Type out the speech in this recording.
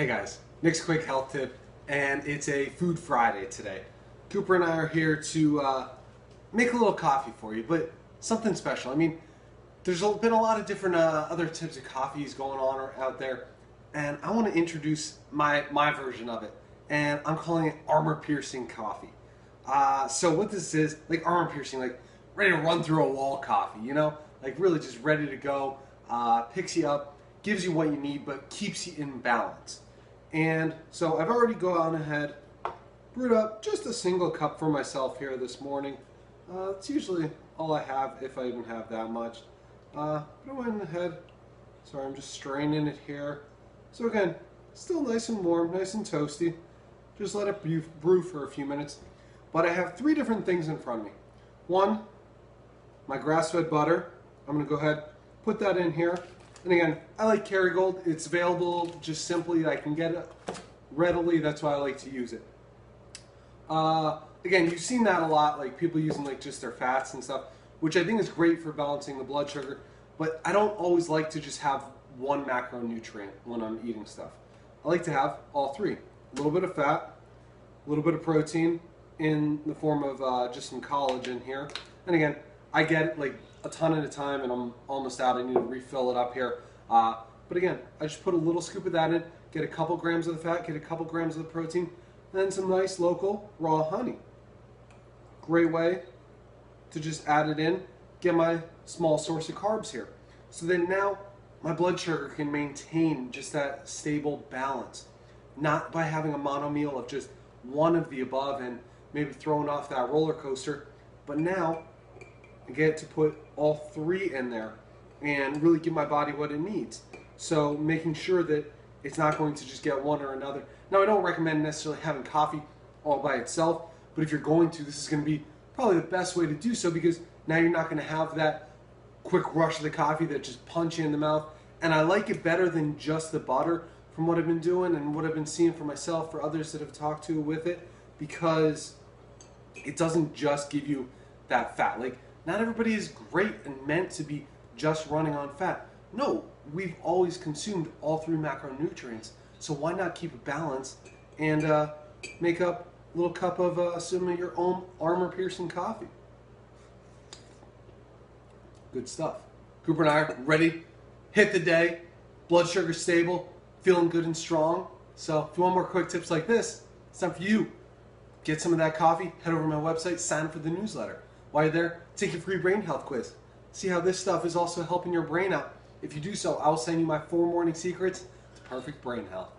Hey guys, Nick's quick health tip, and it's a Food Friday today. Cooper and I are here to uh, make a little coffee for you, but something special. I mean, there's been a lot of different uh, other types of coffees going on out there, and I want to introduce my my version of it, and I'm calling it armor piercing coffee. Uh, so what this is, like armor piercing, like ready to run through a wall coffee, you know, like really just ready to go. Uh, picks you up, gives you what you need, but keeps you in balance. And so I've already gone ahead, brewed up just a single cup for myself here this morning. Uh, it's usually all I have, if I even have that much. Uh, but I went ahead, sorry, I'm just straining it here. So again, still nice and warm, nice and toasty. Just let it brew for a few minutes. But I have three different things in front of me. One, my grass-fed butter. I'm going to go ahead, put that in here. And again, I like Kerrygold. It's available just simply. I can get it readily. That's why I like to use it. Uh, again, you've seen that a lot, like people using like just their fats and stuff, which I think is great for balancing the blood sugar. But I don't always like to just have one macronutrient when I'm eating stuff. I like to have all three. A little bit of fat, a little bit of protein in the form of uh, just some collagen here. And again, I get like a ton at a time and I'm almost out. I need to refill it up here. Uh, but again, I just put a little scoop of that in, get a couple grams of the fat, get a couple grams of the protein, then some nice local raw honey. Great way to just add it in, get my small source of carbs here. So then now my blood sugar can maintain just that stable balance. Not by having a mono meal of just one of the above and maybe throwing off that roller coaster, but now get to put all three in there and really give my body what it needs. So making sure that it's not going to just get one or another. Now I don't recommend necessarily having coffee all by itself, but if you're going to, this is going to be probably the best way to do so because now you're not going to have that quick rush of the coffee that just punch you in the mouth. And I like it better than just the butter from what I've been doing and what I've been seeing for myself, for others that have talked to with it, because it doesn't just give you that fat. Like not everybody is great and meant to be just running on fat. No, we've always consumed all three macronutrients. So why not keep a balance and uh, make up a little cup of uh, your own armor-piercing coffee? Good stuff. Cooper and I are ready. Hit the day. Blood sugar stable. Feeling good and strong. So if you want more quick tips like this, it's time for you. Get some of that coffee. Head over to my website. Sign up for the newsletter. While you're there, take your free brain health quiz. See how this stuff is also helping your brain out. If you do so, I'll send you my four morning secrets to perfect brain health.